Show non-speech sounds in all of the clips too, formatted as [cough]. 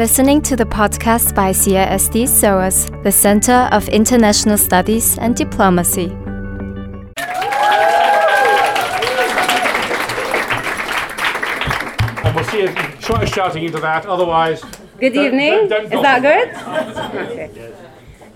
listening to the podcast by CISD SOAS, the Center of International Studies and Diplomacy. And we'll see you try shouting into that, otherwise. Good don't- evening. don't- don't Is that good? Okay.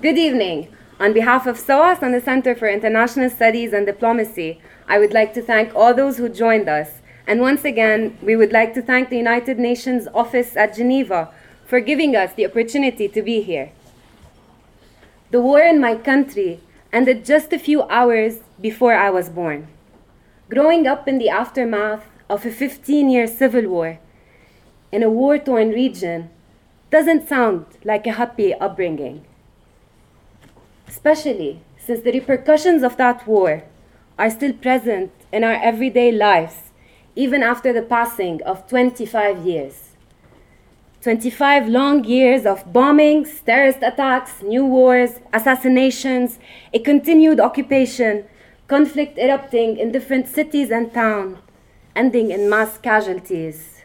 Good evening. On behalf of SOAS and the Center for International Studies and Diplomacy, I would like to thank all those who joined us. And once again, we would like to thank the United Nations office at Geneva for giving us the opportunity to be here. The war in my country ended just a few hours before I was born. Growing up in the aftermath of a 15 year civil war in a war torn region doesn't sound like a happy upbringing. Especially since the repercussions of that war are still present in our everyday lives, even after the passing of 25 years. 25 long years of bombings, terrorist attacks, new wars, assassinations, a continued occupation, conflict erupting in different cities and towns, ending in mass casualties.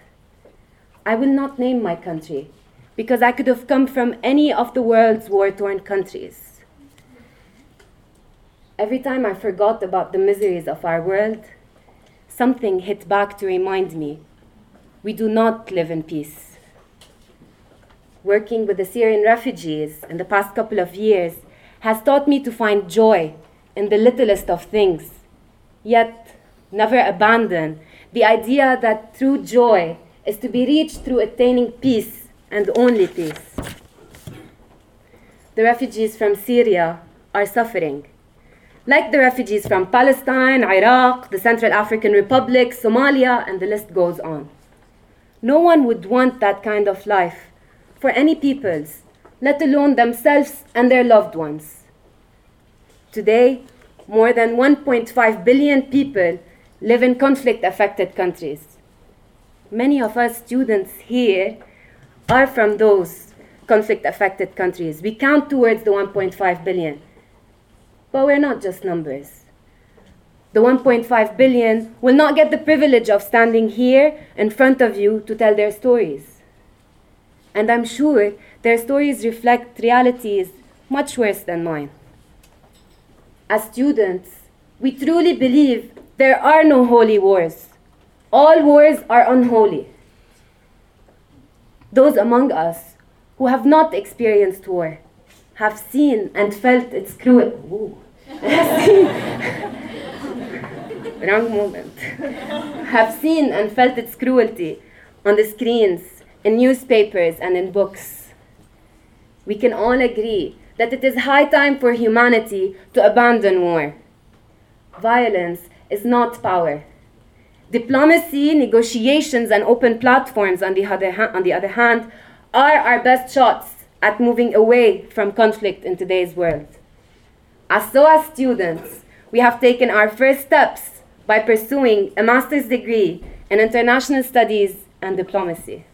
I will not name my country because I could have come from any of the world's war torn countries. Every time I forgot about the miseries of our world, something hit back to remind me we do not live in peace. Working with the Syrian refugees in the past couple of years has taught me to find joy in the littlest of things, yet never abandon the idea that true joy is to be reached through attaining peace and only peace. The refugees from Syria are suffering. Like the refugees from Palestine, Iraq, the Central African Republic, Somalia, and the list goes on. No one would want that kind of life for any peoples, let alone themselves and their loved ones. Today, more than 1.5 billion people live in conflict affected countries. Many of us students here are from those conflict affected countries. We count towards the 1.5 billion. But we're not just numbers. The 1.5 billion will not get the privilege of standing here in front of you to tell their stories. And I'm sure their stories reflect realities much worse than mine. As students, we truly believe there are no holy wars. All wars are unholy. Those among us who have not experienced war have seen and felt its cruelty. [laughs] [laughs] Wrong moment. [laughs] have seen and felt its cruelty on the screens, in newspapers, and in books. We can all agree that it is high time for humanity to abandon war. Violence is not power. Diplomacy, negotiations, and open platforms, on the, other ha- on the other hand, are our best shots at moving away from conflict in today's world. As SOAS students, we have taken our first steps by pursuing a master's degree in international studies and diplomacy.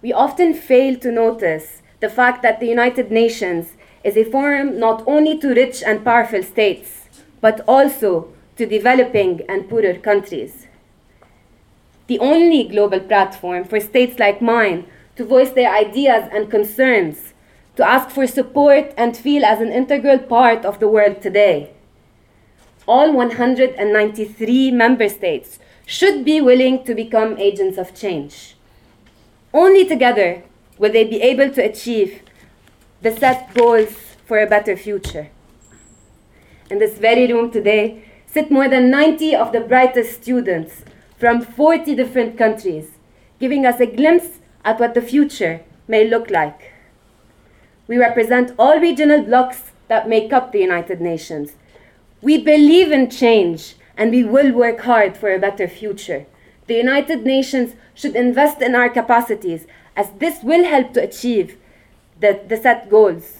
We often fail to notice the fact that the United Nations is a forum not only to rich and powerful states, but also to developing and poorer countries. The only global platform for states like mine to voice their ideas and concerns, to ask for support and feel as an integral part of the world today. All 193 member states should be willing to become agents of change. Only together will they be able to achieve the set goals for a better future. In this very room today sit more than 90 of the brightest students from 40 different countries, giving us a glimpse at what the future may look like. We represent all regional blocs that make up the United Nations. We believe in change and we will work hard for a better future. The United Nations should invest in our capacities as this will help to achieve the, the set goals.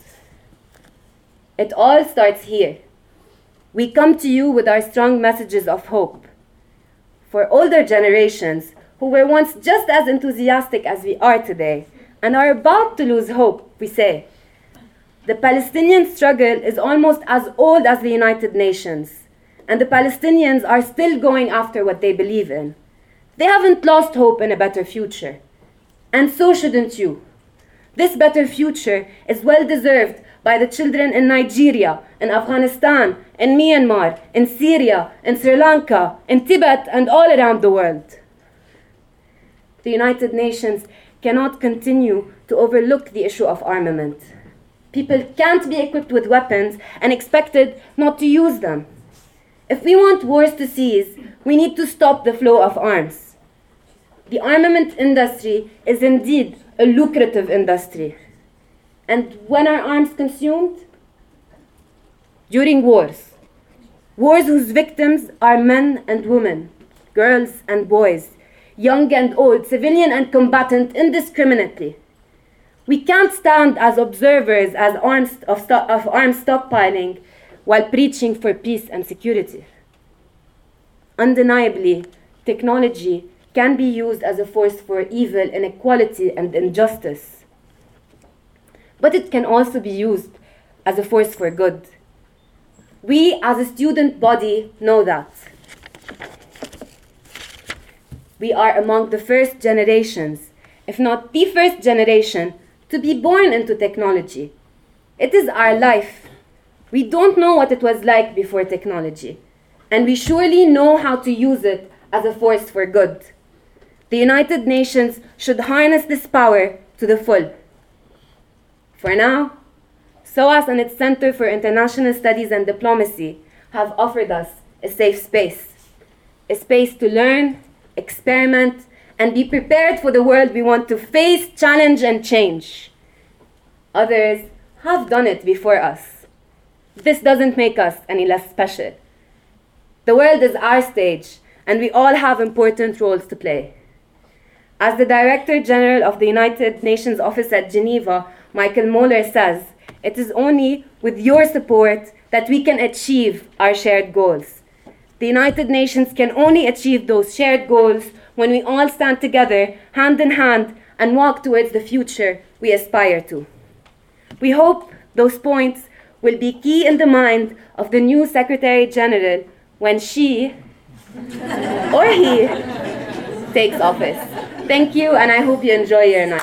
It all starts here. We come to you with our strong messages of hope. For older generations who were once just as enthusiastic as we are today and are about to lose hope, we say, the Palestinian struggle is almost as old as the United Nations, and the Palestinians are still going after what they believe in. They haven't lost hope in a better future. And so shouldn't you. This better future is well deserved by the children in Nigeria, in Afghanistan, in Myanmar, in Syria, in Sri Lanka, in Tibet, and all around the world. The United Nations cannot continue to overlook the issue of armament. People can't be equipped with weapons and expected not to use them. If we want wars to cease, we need to stop the flow of arms. The armament industry is indeed a lucrative industry. And when are arms consumed? During wars. Wars whose victims are men and women, girls and boys, young and old, civilian and combatant indiscriminately. We can't stand as observers as arms of, of arms stockpiling while preaching for peace and security. Undeniably, technology can be used as a force for evil, inequality, and injustice. But it can also be used as a force for good. We, as a student body, know that. We are among the first generations, if not the first generation, to be born into technology. It is our life, we don't know what it was like before technology, and we surely know how to use it as a force for good. The United Nations should harness this power to the full. For now, SOAS and its Center for International Studies and Diplomacy have offered us a safe space, a space to learn, experiment, and be prepared for the world we want to face, challenge, and change. Others have done it before us. This doesn't make us any less special. The world is our stage, and we all have important roles to play. As the Director General of the United Nations Office at Geneva, Michael Moeller says, it is only with your support that we can achieve our shared goals. The United Nations can only achieve those shared goals when we all stand together, hand in hand, and walk towards the future we aspire to. We hope those points will be key in the mind of the new Secretary General when she or he takes office. Thank you, and I hope you enjoy your night.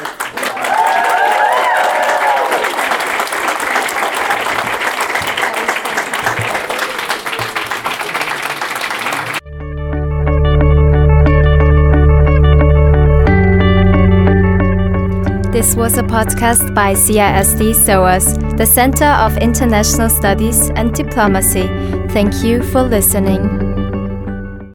This was a podcast by CISD SOAS, the Center of International Studies and Diplomacy. Thank you for listening.